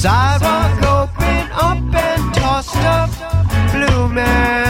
Sidewalk open up and tossed up, blue man.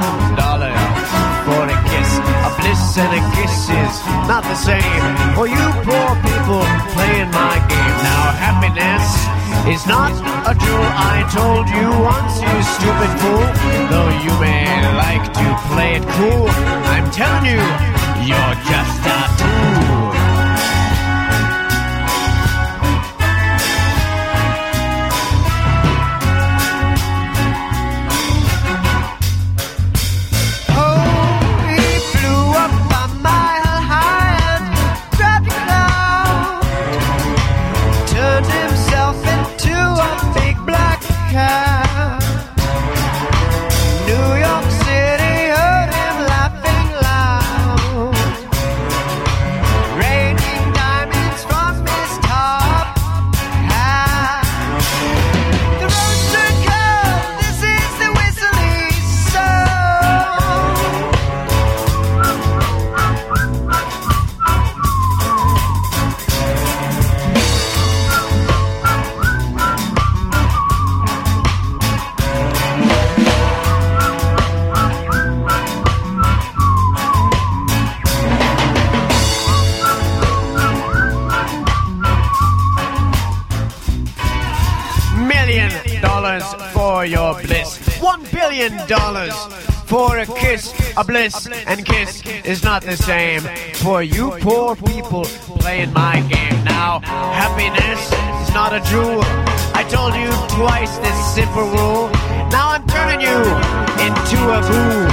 Thousand dollars for a kiss. A bliss and a kiss is not the same for you poor people playing my game. Now happiness is not a jewel. I told you once, you stupid fool. Though you may like to play it cool, I'm telling you, you're just a tool. Your bliss. One billion dollars for a kiss. A bliss and kiss is not the same for you poor people playing my game. Now, happiness is not a jewel. I told you twice this simple rule. Now I'm turning you into a fool.